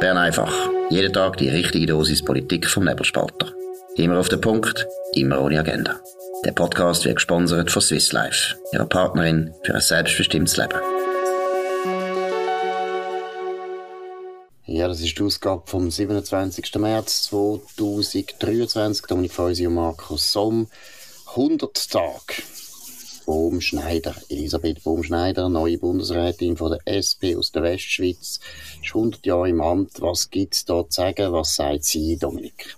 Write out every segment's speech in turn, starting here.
Bern einfach. Jeden Tag die richtige Dosis Politik vom Nebelspalter. Immer auf den Punkt, immer ohne Agenda. Der Podcast wird gesponsert von Swiss Life, ihrer Partnerin für ein selbstbestimmtes Leben. Ja, das ist die Ausgabe vom 27. März 2023. Dominik Feusi und Markus Somm. 100 Tage. Bohm-Schneider. Elisabeth Bohm-Schneider, neue Bundesrätin von der SP aus der Westschweiz, ist 100 Jahre im Amt. Was gibt es da zu sagen? Was sagt sie, Dominik?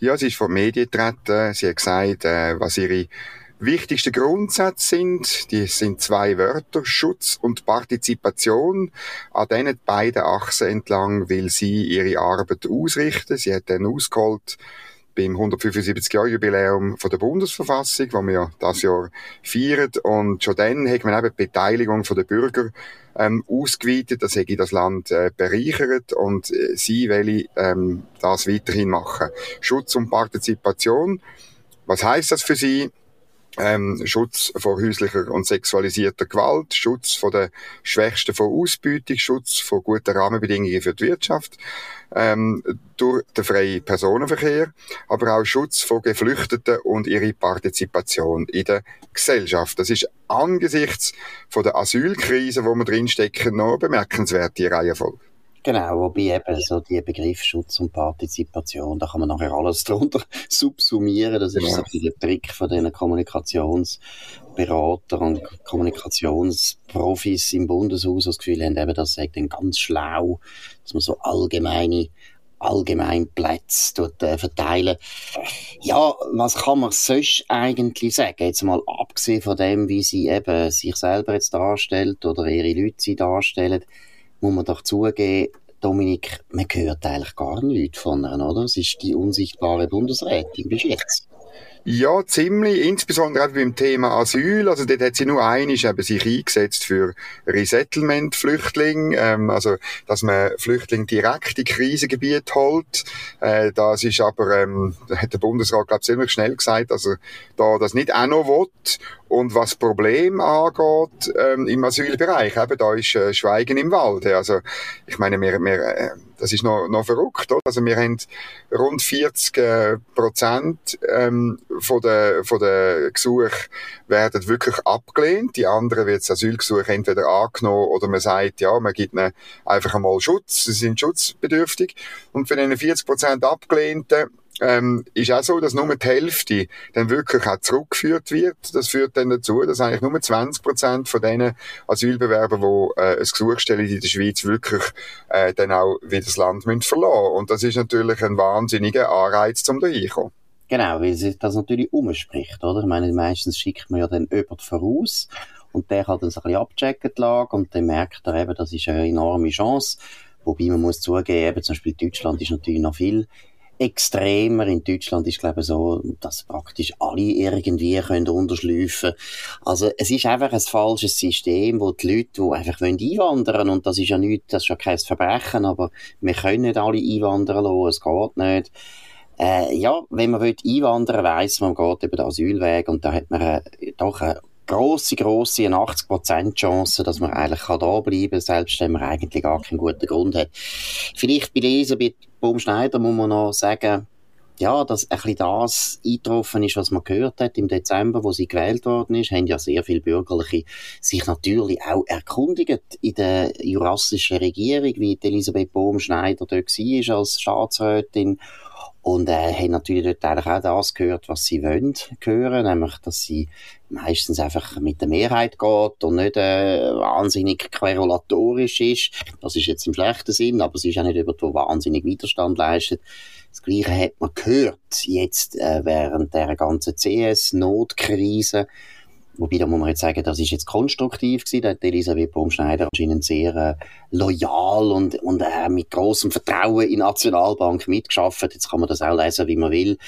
Ja, sie ist vor die Medien getreten. Sie hat gesagt, äh, was ihre wichtigsten Grundsätze sind. Die sind zwei Wörter, Schutz und Partizipation. An diesen beiden Achsen entlang will sie ihre Arbeit ausrichten. Sie hat dann ausgeholt, beim 175-Jahr-Jubiläum von der Bundesverfassung, wo wir ja das Jahr feiern. Und schon dann hat man eben die Beteiligung der Bürger ähm, ausgeweitet, das hätte das Land äh, bereichert und äh, sie will ähm, das weiterhin machen. Schutz und Partizipation. Was heißt das für sie? Ähm, Schutz vor häuslicher und sexualisierter Gewalt, Schutz vor der Schwächsten vor Ausbeutung, Schutz vor guten Rahmenbedingungen für die Wirtschaft, ähm, durch den freien Personenverkehr, aber auch Schutz vor Geflüchteten und ihre Partizipation in der Gesellschaft. Das ist angesichts von der Asylkrise, wo wir drinstecken, noch bemerkenswert, die Reihenfolge. Genau, wobei eben so die Begriff Schutz und Partizipation, da kann man nachher alles drunter subsumieren. Das ist ja. so der Trick von diesen Kommunikationsberatern und Kommunikationsprofis im Bundeshaus, das Gefühl haben, eben, das sagt dann ganz schlau, dass man so allgemeine Allgemeinplätze dort, äh, verteilen. Ja, was kann man sonst eigentlich sagen? Jetzt mal abgesehen von dem, wie sie eben sich selber jetzt darstellt oder ihre Leute sie darstellen muss man doch zugeben, Dominik, man hört eigentlich gar nichts von ihr, oder? Es ist die unsichtbare Bundesrätin bis jetzt. Ja, ziemlich. Insbesondere auch beim Thema Asyl. Also dort hat sie nur einisch eben sich eingesetzt für Resettlement-Flüchtlinge. Ähm, also, dass man Flüchtlinge direkt in Krisengebiet holt. Äh, das ist aber, ähm, hat der Bundesrat, glaube ich, ziemlich schnell gesagt, dass er da das nicht auch noch will. Und was Problem angeht ähm, im Asylbereich, eben da ist äh, Schweigen im Wald. Also ich meine, wir, wir, äh, das ist noch, noch verrückt. Oder? Also wir haben rund 40 äh, Prozent ähm, von der von der Gesuche werden wirklich abgelehnt. Die anderen wird das Asylgesuch entweder angenommen oder man sagt, ja, man gibt ihnen einfach einmal Schutz. Sie sind schutzbedürftig. Und von den 40 Prozent Abgelehnten ähm, ist auch so, dass nur die Hälfte dann wirklich auch zurückgeführt wird. Das führt dann dazu, dass eigentlich nur 20 Prozent von denen Asylbewerbern, die äh, ein Gesuch stellen in der Schweiz, wirklich äh, dann auch wieder das Land müssen verlassen Und das ist natürlich ein wahnsinniger Anreiz, um da reinkommen. Genau, weil sich das natürlich umspricht, oder? Ich meine, meistens schickt man ja dann jemanden voraus und der hat dann so ein bisschen abchecken die Lage und dann merkt er eben, das ist eine enorme Chance. Wobei man muss zugeben, eben zum Beispiel Deutschland ist natürlich noch viel extremer. In Deutschland ist, glaube ich, so, dass praktisch alle irgendwie können unterschleifen Also, es ist einfach ein falsches System, wo die Leute, die einfach einwandern und das ist ja nicht, das ist ja kein Verbrechen, aber wir können nicht alle einwandern lassen, es geht nicht. Äh, ja, wenn man will einwandern, weiss man, geht über den Asylweg und da hat man äh, doch eine grosse, grosse 80% Chance, dass man eigentlich da bleiben kann, selbst wenn man eigentlich gar keinen guten Grund hat. Vielleicht bei Elisabeth Baumschneider muss man noch sagen, ja, dass ein bisschen das eingetroffen ist, was man gehört hat im Dezember, wo sie gewählt worden ist, haben ja sehr viele Bürgerliche sich natürlich auch erkundigt in der jurassischen Regierung, wie Elisabeth Baumschneider dort war als Staatsrätin und äh, haben natürlich dort eigentlich auch das gehört, was sie wollen hören, nämlich, dass sie meistens einfach mit der Mehrheit geht und nicht äh, wahnsinnig querulatorisch ist. Das ist jetzt im schlechten Sinn, aber sie ist auch nicht jemand, der wahnsinnig Widerstand leistet. Das Gleiche hat man gehört jetzt äh, während der ganzen CS-Notkrise Wobei, da muss man jetzt sagen, das ist jetzt konstruktiv gewesen. Da hat Elisabeth Baumschneider anscheinend sehr äh, loyal und, und äh, mit großem Vertrauen in Nationalbank mitgeschafft. Jetzt kann man das auch lesen, wie man will.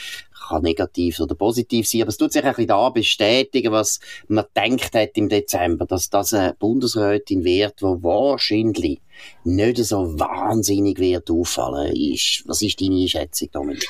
Kann negativ oder positiv sein. Aber es tut sich ein bisschen da bestätigen, was man denkt hat im Dezember, dass das eine Bundesrätin wird, die wahrscheinlich nicht so wahnsinnig wird auffallen ist. Was ist deine Einschätzung, Dominik?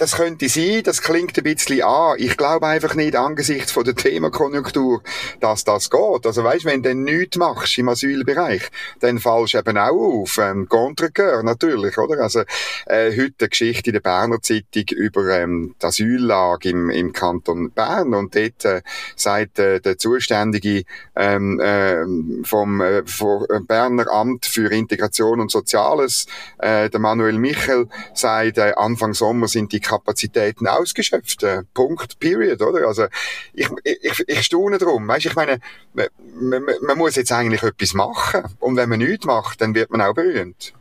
Das könnte sein, das klingt ein bisschen an. Ich glaube einfach nicht angesichts von der Themakonjunktur, dass das geht. Also weißt, wenn du nichts machst im Asylbereich, dann fallst du eben auch auf. Ähm, Contrecoeur natürlich, oder? Also äh, heute eine Geschichte in der Berner Zeitung über ähm, die Asyllage im, im Kanton Bern und dort äh, sagt äh, der zuständige ähm, äh, vom, äh, vom Berner Amt für Integration und Soziales, äh, der Manuel Michel, sagt, äh, Anfang Sommer sind die Kapazitäten ausgeschöpft. Punkt, period, oder? Also, ich, ich, ich staune drum. Weißt, ich meine, man, man, man muss jetzt eigentlich etwas machen. Und wenn man nichts macht, dann wird man auch berühmt.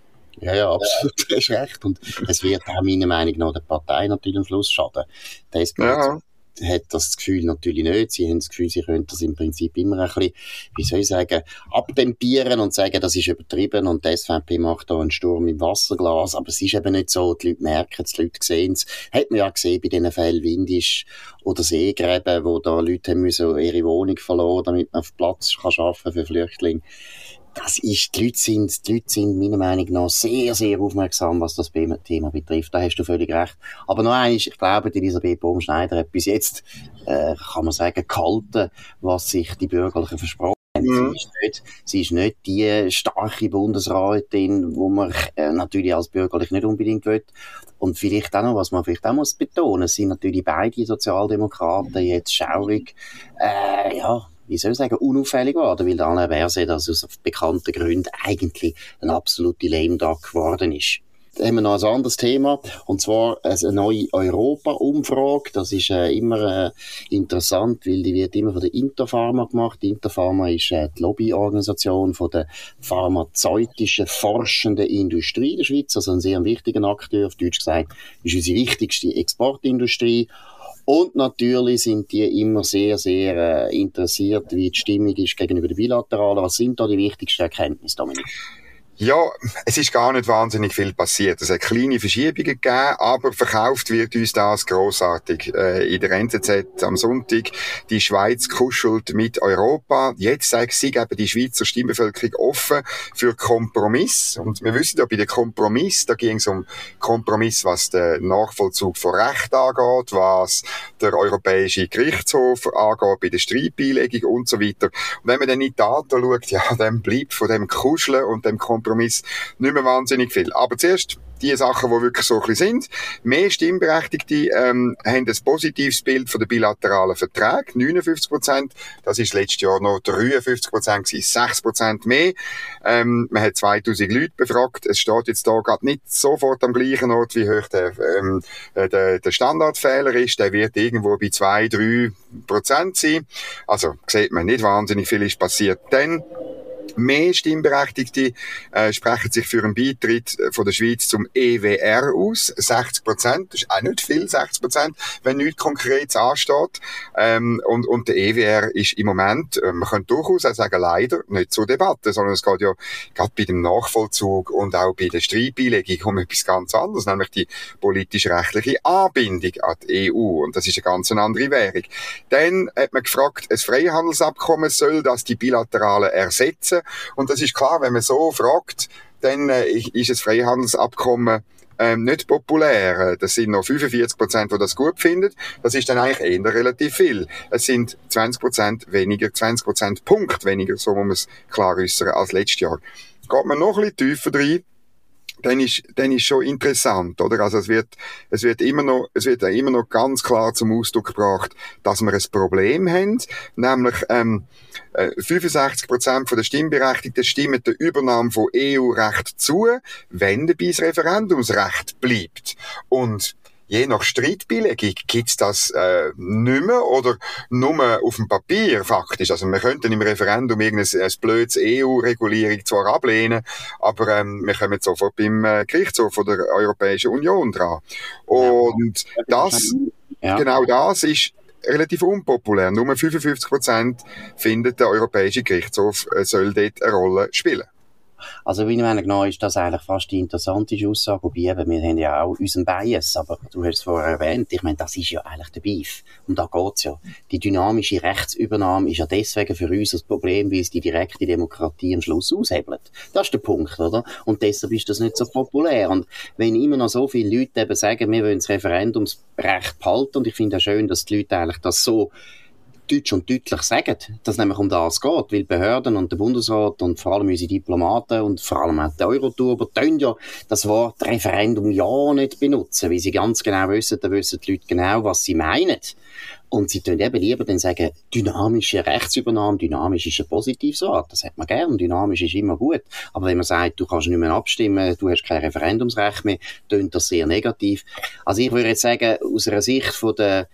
Ja, ja, absolut, du hast recht. Und es wird auch meiner Meinung nach der Partei natürlich am Schluss schaden. Die SP ja hat das Gefühl natürlich nicht. Sie haben das Gefühl, sie können das im Prinzip immer ein bisschen, wie soll ich sagen, abtempieren und sagen, das ist übertrieben und die SVP macht da einen Sturm im Wasserglas. Aber es ist eben nicht so. Die Leute merken es, die Leute sehen es. Hat man ja gesehen bei diesen Fällen Windisch oder Seegräben, wo da Leute haben müssen ihre Wohnung verloren, damit man auf Platz kann schaffen für Flüchtlinge das ist, die Leute sind, die Leute sind meiner Meinung nach sehr, sehr aufmerksam, was das Thema betrifft. Da hast du völlig recht. Aber noch eines, ich glaube, Elisabeth Baumschneider hat bis jetzt, äh, kann man sagen, gehalten, was sich die Bürgerlichen versprochen haben. Mhm. Sie, ist nicht, sie ist nicht die starke Bundesrätin, wo man äh, natürlich als bürgerlich nicht unbedingt will. Und vielleicht auch noch, was man vielleicht auch muss betonen, sind natürlich beide Sozialdemokraten jetzt schaurig, äh, ja, wie soll ich sagen, unauffällig geworden, weil Alain Berset also aus bekannten Gründen eigentlich ein absoluter Lame Duck geworden ist. Dann haben wir noch ein anderes Thema, und zwar eine neue Europa-Umfrage. Das ist äh, immer äh, interessant, weil die wird immer von der Interpharma gemacht. Die Interpharma ist äh, die Lobbyorganisation von der pharmazeutischen forschenden Industrie der Schweiz, also ein sehr wichtiger Akteur, auf Deutsch gesagt, ist unsere wichtigste Exportindustrie. Und natürlich sind die immer sehr, sehr äh, interessiert, wie die Stimmung ist gegenüber den Bilateralen. Was sind da die wichtigsten Erkenntnisse, Dominik? Ja, es ist gar nicht wahnsinnig viel passiert. Es hat kleine Verschiebungen gegeben, aber verkauft wird uns das großartig. Äh, in der NZZ am Sonntag, die Schweiz kuschelt mit Europa. Jetzt sagt sie eben die Schweizer Stimmbevölkerung offen für Kompromiss. Und wir wissen ja, bei dem Kompromiss, da ging es um Kompromiss, was den Nachvollzug von Recht angeht, was der Europäische Gerichtshof angeht, bei der Streitbeilegung und so weiter. Und wenn man dann in die Daten schaut, ja, dann bleibt von dem Kuscheln und dem Kompromiss Kompromiss nicht mehr wahnsinnig viel. Aber zuerst die Sachen, die wirklich so ein sind. Mehr Stimmberechtigte ähm, haben ein positives Bild von den bilateralen Verträgen, 59 Prozent. Das ist letztes Jahr noch 53 Prozent, 6 Prozent mehr. Ähm, man hat 2000 Leute befragt. Es steht jetzt da gerade nicht sofort am gleichen Ort, wie hoch der, ähm, äh, der, der Standardfehler ist. Der wird irgendwo bei 2, 3 Prozent sein. Also sieht man nicht wahnsinnig viel ist passiert. Dann Mehr Stimmberechtigte äh, sprechen sich für einen Beitritt äh, von der Schweiz zum EWR aus. 60 Prozent, das ist auch nicht viel, 60 Prozent, wenn nichts Konkretes ansteht. Ähm, und, und der EWR ist im Moment, äh, man könnte durchaus auch sagen, leider nicht zur Debatte, sondern es geht ja gerade bei dem Nachvollzug und auch bei der Streitbeilegung um etwas ganz anderes, nämlich die politisch-rechtliche Anbindung an die EU. Und das ist eine ganz andere Währung. Dann hat man gefragt, ein Freihandelsabkommen soll das die bilateralen ersetzen und das ist klar, wenn man so fragt, dann äh, ist das Freihandelsabkommen ähm, nicht populär. Das sind noch 45 Prozent, die das gut finden. Das ist dann eigentlich eher relativ viel. Es sind 20 Prozent weniger, 20 Prozent Punkt weniger, so muss man es klar äußern, als letztes Jahr. Geht man noch ein bisschen tiefer rein, dann ist, dann ist schon interessant, oder? Also es wird, es wird immer noch, es wird immer noch ganz klar zum Ausdruck gebracht, dass wir ein Problem haben, nämlich ähm, 65 äh, Prozent der Stimmberechtigten stimmen der Übernahme von EU-Recht zu, wenn dabei das Referendumsrecht bleibt. Und je nach Streitbeilegung gibt's das äh, nicht mehr oder nur auf dem Papier faktisch. Also wir könnten im Referendum irgendein ein blödes EU-Regulierung zwar ablehnen, aber ähm, wir kommen sofort beim äh, Gerichtshof von der Europäischen Union dran. Und das, ja. genau das ist relativ unpopulär. Nur 55 Prozent finden, der Europäische Gerichtshof äh, soll dort eine Rolle spielen. Also, wie ich meine, genau ist das eigentlich fast die interessanteste Aussage, wobei eben, wir haben ja auch unseren Bias, aber du hast es vorher erwähnt, ich meine, das ist ja eigentlich der Beef. Und da geht's ja. Die dynamische Rechtsübernahme ist ja deswegen für uns das Problem, weil es die direkte Demokratie am Schluss aushebelt. Das ist der Punkt, oder? Und deshalb ist das nicht so populär. Und wenn immer noch so viele Leute eben sagen, wir wollen das Referendumsrecht behalten, und ich finde es schön, dass die Leute eigentlich das so deutsch und deutlich sagen, dass nämlich um das geht, weil Behörden und der Bundesrat und vor allem unsere Diplomaten und vor allem auch die Eurotour tun ja das Wort Referendum ja nicht benutzen, weil sie ganz genau wissen, da wissen die Leute genau, was sie meinen. Und sie tun eben lieber dann sagen, dynamische Rechtsübernahme, dynamisch ist ein positives Wort, das hat man gern, dynamisch ist immer gut. Aber wenn man sagt, du kannst nicht mehr abstimmen, du hast kein Referendumsrecht mehr, tönt das sehr negativ. Also ich würde jetzt sagen, aus einer Sicht von der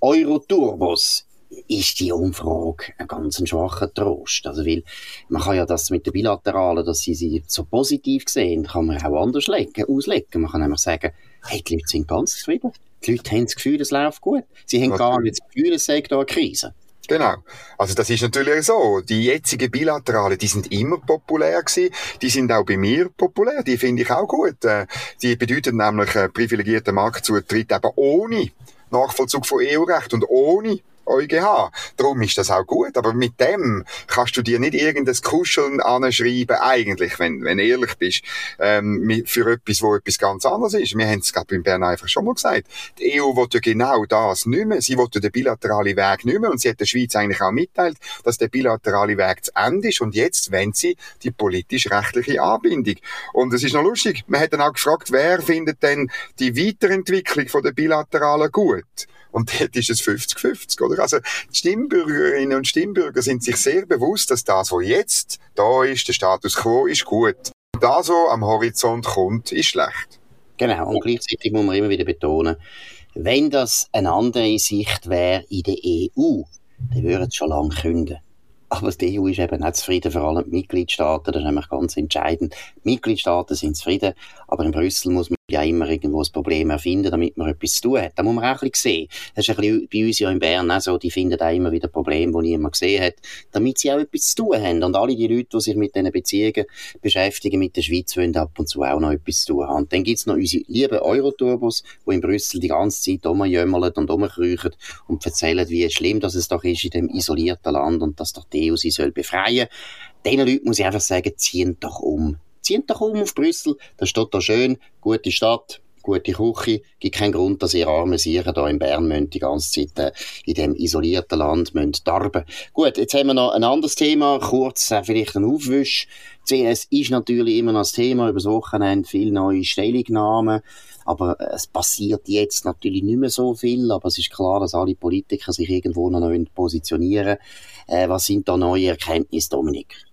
Euroturbos ist die Umfrage ein ganz schwacher Trost. Also, weil, man kann ja das mit der Bilateralen, dass sie sie so positiv sehen, kann man auch anders legen, auslegen. Man kann nämlich sagen, hey, die Leute sind ganz zufrieden. Die Leute haben das Gefühl, es läuft gut. Sie haben gar nicht das Gefühl, es sei da eine Krise. Genau. Also das ist natürlich so. Die jetzigen Bilateralen, die sind immer populär gewesen. Die sind auch bei mir populär. Die finde ich auch gut. Äh, die bedeuten nämlich äh, privilegierten Marktzutritt eben ohne Nachvollzug von EU-Recht und ohne EuGH. Darum ist das auch gut. Aber mit dem kannst du dir nicht irgendein Kuscheln anschreiben, eigentlich, wenn, wenn ehrlich bist, ähm, für etwas, wo etwas ganz anderes ist. Wir haben es gerade in Bern einfach schon mal gesagt. Die EU will ja genau das nicht mehr. Sie will den bilateralen Weg nicht mehr. Und sie hat der Schweiz eigentlich auch mitteilt, dass der bilaterale Weg zu Ende ist. Und jetzt wenn sie die politisch-rechtliche Anbindung. Und es ist noch lustig. Man hat dann auch gefragt, wer findet denn die Weiterentwicklung von der bilateralen gut? Und dort ist es 50-50, oder? Also, die Stimmbürgerinnen und Stimmbürger sind sich sehr bewusst, dass das, was jetzt da ist, der Status quo, ist gut. Das, was am Horizont kommt, ist schlecht. Genau. Und gleichzeitig muss man immer wieder betonen, wenn das eine andere Sicht wäre in der EU, dann würde es schon lange künden. Aber die EU ist eben nicht zufrieden, vor allem die Mitgliedstaaten, das ist nämlich ganz entscheidend. Die Mitgliedstaaten sind zufrieden, aber in Brüssel muss man ja immer irgendwo ein Problem erfinden, damit man etwas zu tun hat. Da muss man auch ein bisschen sehen. Das ist ein bisschen bei uns ja in Bern auch so, die finden da immer wieder Probleme, die niemand gesehen hat, damit sie auch etwas zu tun haben. Und alle die Leute, die sich mit diesen Beziehungen beschäftigen, mit der Schweiz, wollen ab und zu auch noch etwas zu tun haben. Und dann gibt's noch unsere lieben Euroturbos, die in Brüssel die ganze Zeit rumjömmeln und rumkriechen und erzählen, wie schlimm das es doch ist in dem isolierten Land und dass doch die EU sie soll befreien. Diesen Leuten muss ich einfach sagen, ziehen doch um zieht doch um auf Brüssel, das steht da schön, gute Stadt, gute Küche, gibt keinen Grund, dass ihr arme Sicher da in Bern müssen, die ganze Zeit äh, in dem isolierten Land müssen darben. Gut, jetzt haben wir noch ein anderes Thema, kurz äh, vielleicht ein Aufwisch. CS ist natürlich immer noch das Thema, über das Wochenende viele neue Stellungnahmen, aber äh, es passiert jetzt natürlich nicht mehr so viel, aber es ist klar, dass alle Politiker sich irgendwo noch positionieren. Äh, Was sind da neue Erkenntnisse, Dominik?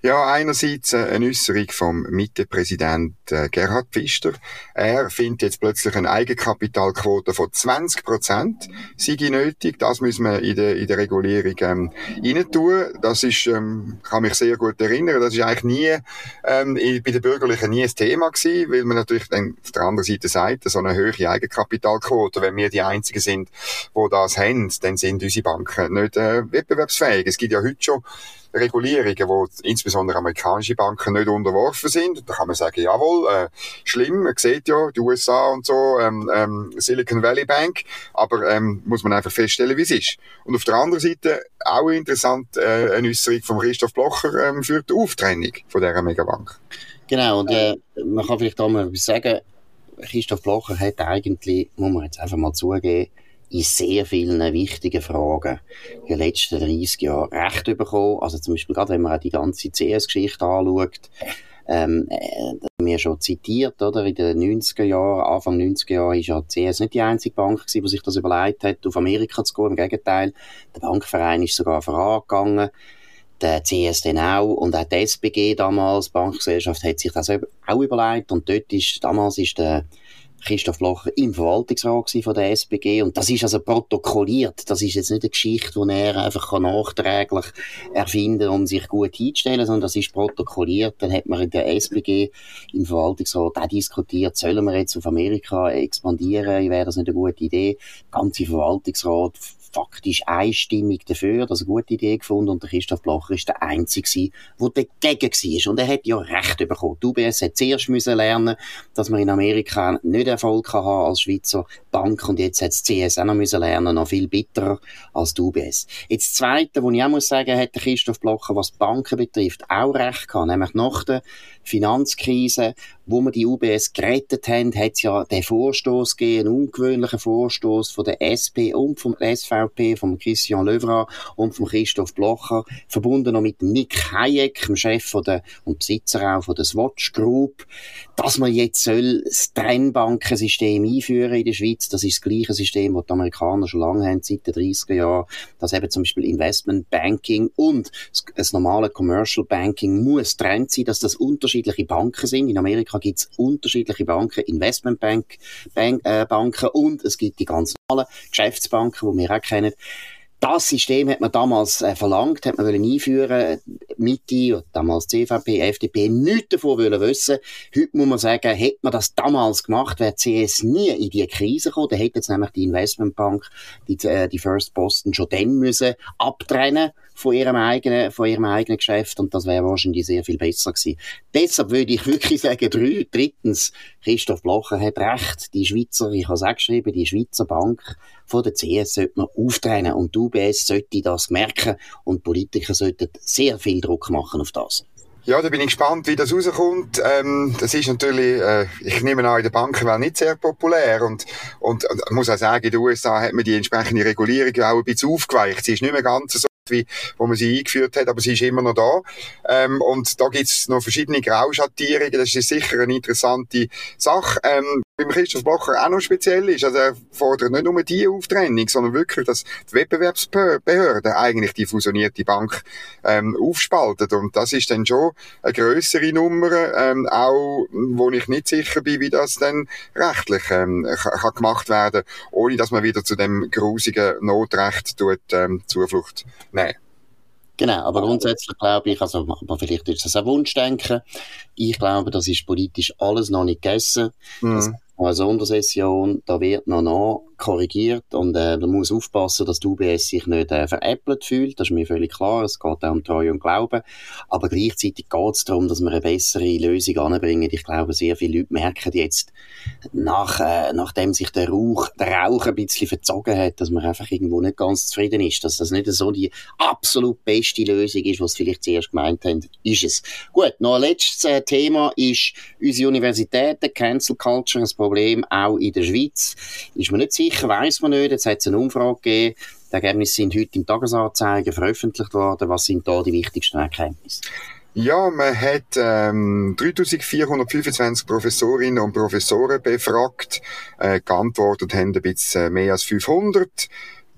Ja, einerseits äh, eine Äußerung vom Mitte-Präsident äh, Gerhard Pfister. Er findet jetzt plötzlich eine Eigenkapitalquote von 20 Prozent sei nötig. Das müssen wir in der, in der Regulierung ähm, rein tun. Das ist, ähm, kann mich sehr gut erinnern, das ist eigentlich nie ähm, bei den Bürgerlichen nie ein Thema gewesen, weil man natürlich dann auf der anderen Seite sagt, so eine höhere Eigenkapitalquote, wenn wir die Einzigen sind, wo das haben, dann sind unsere Banken nicht äh, wettbewerbsfähig. Es gibt ja heute schon Regulierungen, wo insbesondere amerikanische Banken nicht unterworfen sind. Da kann man sagen, jawohl, äh, schlimm, man sieht ja die USA und so, ähm, ähm, Silicon Valley Bank, aber ähm, muss man einfach feststellen, wie es ist. Und auf der anderen Seite auch interessant äh, eine Äußerung von Christoph Blocher ähm, für die Auftrennung von dieser Megabank. Genau, und äh, man kann vielleicht auch mal sagen, Christoph Blocher hat eigentlich, muss man jetzt einfach mal zugeben, in sehr vielen wichtigen Fragen in den letzten 30 Jahren Recht bekommen. Also zum Beispiel gerade, wenn man auch die ganze CS-Geschichte anschaut, ähm, äh, mir schon zitiert, oder? In den 90er Jahren, Anfang 90er Jahren, ist ja CS nicht die einzige Bank gewesen, die sich das überlegt hat, auf Amerika zu gehen. Im Gegenteil, der Bankverein ist sogar vorangegangen der CS dann auch und auch die SBG damals, Bankgesellschaft, hat sich das auch überlegt und dort ist, damals ist der Christoph Locher im Verwaltungsrat von der SBG und das ist also protokolliert. Das ist jetzt nicht eine Geschichte, die er einfach nachträglich erfinden kann, um sich gut einzustellen, sondern das ist protokolliert. Dann hat man in der SBG im Verwaltungsrat auch diskutiert, sollen wir jetzt auf Amerika expandieren? Wäre das nicht eine gute Idee? Der ganze Verwaltungsrat faktisch einstimmig dafür, das eine gute Idee gefunden und der Christoph Blocher ist der Einzige der dagegen war. Und er hat ja Recht bekommen. Die UBS hat zuerst müssen lernen, dass man in Amerika nicht Erfolg kann haben als Schweizer Bank und jetzt hat das CS auch noch müssen lernen, noch viel bitterer als die UBS. Jetzt das Zweite, wo ich auch muss sagen, hat der Christoph Blocher, was Banken betrifft, auch Recht gehabt, nämlich nach der Finanzkrise, wo wir die UBS gerettet haben, hat es ja den Vorstoß gegeben, einen ungewöhnlichen Vorstoß von der SP und vom SVP, von Christian Löwra und von Christoph Blocher, verbunden noch mit Nick Hayek, dem Chef von der, und Besitzer auch von der Swatch Group, dass man jetzt soll das Trennbankensystem einführen in der Schweiz. Das ist das gleiche System, das die Amerikaner schon lange haben, seit den 30er Jahren, dass eben zum Beispiel Investment Banking und das normale Commercial Banking muss trennt sein, dass das unterschiedliche Banken sind. In Amerika gibt es unterschiedliche Banken, Investmentbank, Bank, äh, Banken und es gibt die ganz normalen Geschäftsbanken, die wir auch kennen. Das System hat man damals äh, verlangt, hat man wollen einführen, Mitte, damals CVP, FDP, nichts davon wollen wissen. Heute muss man sagen, hätte man das damals gemacht, wäre CS nie in die Krise gekommen, dann hätte jetzt nämlich die Investmentbank, die, äh, die First Boston schon dann müssen abtrennen von ihrem eigenen, von ihrem eigenen Geschäft und das wäre wahrscheinlich sehr viel besser gewesen. Deshalb würde ich wirklich sagen, drei, drittens, Christoph Blocher hat recht, die Schweizer, ich habe es auch geschrieben, die Schweizer Bank von der CS sollte man auftrennen und die UBS sollte das merken und Politiker sollten sehr viel Druck machen auf das. Ja, da bin ich gespannt, wie das rauskommt. Ähm, das ist natürlich, äh, ich nehme an, in der Bankenwelt nicht sehr populär und, und, und muss auch sagen, in den USA hat man die entsprechende Regulierung auch ein bisschen aufgeweicht. Sie ist nicht mehr ganz so wie wo man sie eingeführt hat, aber sie ist immer noch da. Ähm, und da gibt's noch verschiedene Grauschattierungen. Das ist sicher eine interessante Sache. Ähm, beim Christoph Blocher auch noch speziell ist, also er fordert nicht nur die Auftrennung, sondern wirklich, dass die Wettbewerbsbehörde eigentlich die fusionierte Bank ähm, aufspaltet. Und das ist dann schon eine größere Nummer, ähm, auch wo ich nicht sicher bin, wie das dann rechtlich ähm, kann gemacht werden, ohne dass man wieder zu dem grusigen Notrecht tut, ähm, Zuflucht nehmen. Genau, aber grundsätzlich glaube ich, also, aber vielleicht ist das ein Wunschdenken. Ich glaube, das ist politisch alles noch nicht gegessen. Mhm. Das eine Sondersession, da wird noch nach korrigiert und äh, man muss aufpassen, dass die UBS sich nicht äh, veräppelt fühlt, das ist mir völlig klar, es geht auch um Treue und Glauben, aber gleichzeitig geht es darum, dass wir eine bessere Lösung anbringen. Ich glaube, sehr viele Leute merken jetzt, nach, äh, nachdem sich der Rauch, der Rauch ein bisschen verzogen hat, dass man einfach irgendwo nicht ganz zufrieden ist, dass das nicht so die absolut beste Lösung ist, was vielleicht zuerst gemeint haben, ist es. Gut, noch ein letztes äh, Thema ist unsere Universitäten, Cancel Culture, ein Problem auch in der Schweiz. Ist man nicht sicher, sicher weiß man nicht. Jetzt hat es eine Umfrage gegeben. Die Ergebnisse sind heute im Tagesanzeiger veröffentlicht worden. Was sind da die wichtigsten Erkenntnisse? Ja, man hat ähm, 3425 Professorinnen und Professoren befragt. Äh, geantwortet haben ein bisschen mehr als 500.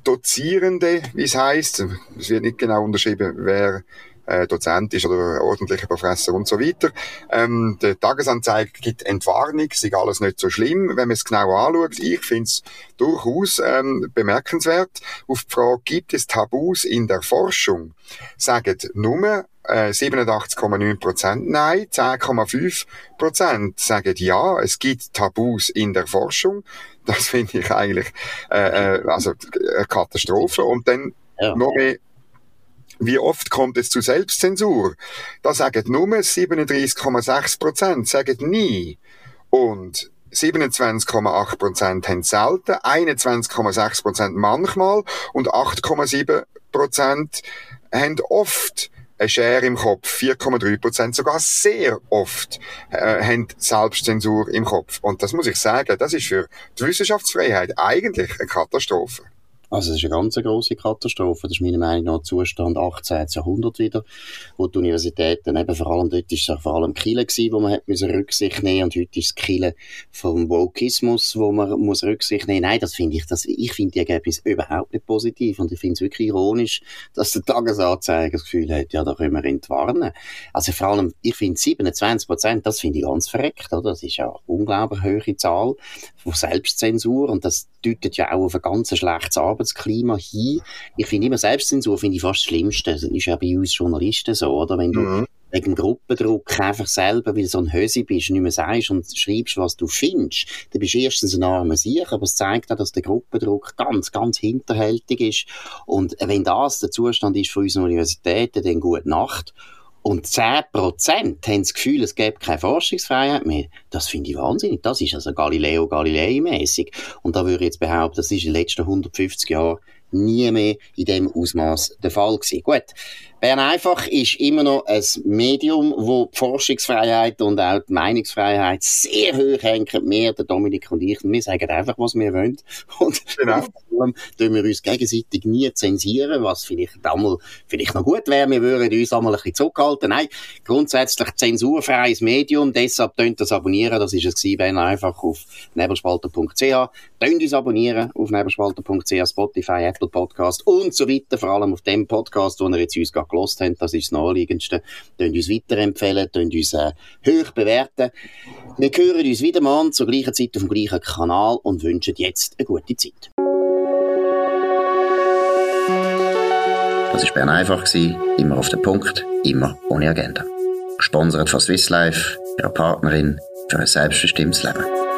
Dozierende, wie es heisst. Es wird nicht genau unterschrieben, wer äh, Dozent ist oder ordentlicher Professor und so weiter. Ähm, der Tagesanzeige gibt Entwarnung, ist alles nicht so schlimm, wenn man es genau anschaut. Ich finde es durchaus ähm, bemerkenswert. Auf die Frage, gibt es Tabus in der Forschung? Sagen nur 87,9 äh, Prozent Nein, 10,5 Prozent sagen Ja, es gibt Tabus in der Forschung. Das finde ich eigentlich äh, äh, also eine Katastrophe. Und dann ja. noch mehr wie oft kommt es zu Selbstzensur? Da sagen nur 37,6 Prozent, sagen nie. Und 27,8 Prozent haben selten, 21,6 Prozent manchmal und 8,7 Prozent haben oft eine Schere im Kopf. 4,3 Prozent sogar sehr oft äh, haben Selbstzensur im Kopf. Und das muss ich sagen, das ist für die Wissenschaftsfreiheit eigentlich eine Katastrophe. Also es ist eine ganz große Katastrophe. Das ist meiner Meinung nach Zustand 18. Jahrhundert wieder, wo die Universitäten eben vor allem, dort ist es vor allem Kiel gewesen, wo man hat Rücksicht nehmen und heute ist es Kiel vom Wokismus, wo man muss Rücksicht nehmen. Nein, das finde ich, das, ich finde die Ergebnisse überhaupt nicht positiv und ich finde es wirklich ironisch, dass der Tagesanzeiger das Gefühl hat, ja, da können wir entwarnen. Also vor allem, ich finde 27 Prozent, das finde ich ganz verreckt, oder? Das ist ja eine unglaublich hohe Zahl von Selbstzensur und das deutet ja auch auf ein ganz schlechtes Arbeitsklima hin. Ich finde immer Selbstzensur finde ich fast das Schlimmste. Das ist ja bei uns Journalisten so, oder? Wenn du, mhm. wegen Gruppendruck einfach selber, weil so ein Hösi bist, nicht mehr sagst und schreibst, was du findest, dann bist du erstens ein armer Sieg, aber es zeigt auch, dass der Gruppendruck ganz, ganz hinterhältig ist. Und wenn das der Zustand ist von unseren Universitäten, dann gute Nacht. Und 10% haben das Gefühl, es gäbe keine Forschungsfreiheit mehr. Das finde ich wahnsinnig. Das ist also Galileo Galilei-mäßig. Und da würde ich jetzt behaupten, das ist in den letzten 150 Jahren nie mehr in dem Ausmaß der Fall gewesen. Gut. Bern einfach ist immer noch ein Medium, wo die Forschungsfreiheit und auch die Meinungsfreiheit sehr hoch hängen. Mehr der Dominik und ich. Wir sagen einfach, was wir wollen. Und genau. vor allem tun wir uns gegenseitig nie zensieren, was vielleicht einmal, vielleicht noch gut wäre. Wir würden uns einmal ein bisschen zurückhalten. Nein, grundsätzlich zensurfreies Medium. Deshalb tönt das abonnieren. Das ist es gewesen, Bern einfach auf nebelspalter.ch. Tönt uns abonnieren auf nebelspalter.ch, Spotify, Apple Podcast und so weiter. Vor allem auf dem Podcast, wo ihr jetzt uns gerade gelost haben, das ist das Naheliegendste. Tönt uns weiterempfehlen, tönt uns äh, hoch bewerten. Wir hören uns wieder mal zur gleichen Zeit auf dem gleichen Kanal und wünschen jetzt eine gute Zeit. Das war Bern einfach, immer auf den Punkt, immer ohne Agenda. Gesponsert von Swiss Life, ihrer Partnerin für ein selbstbestimmtes Leben.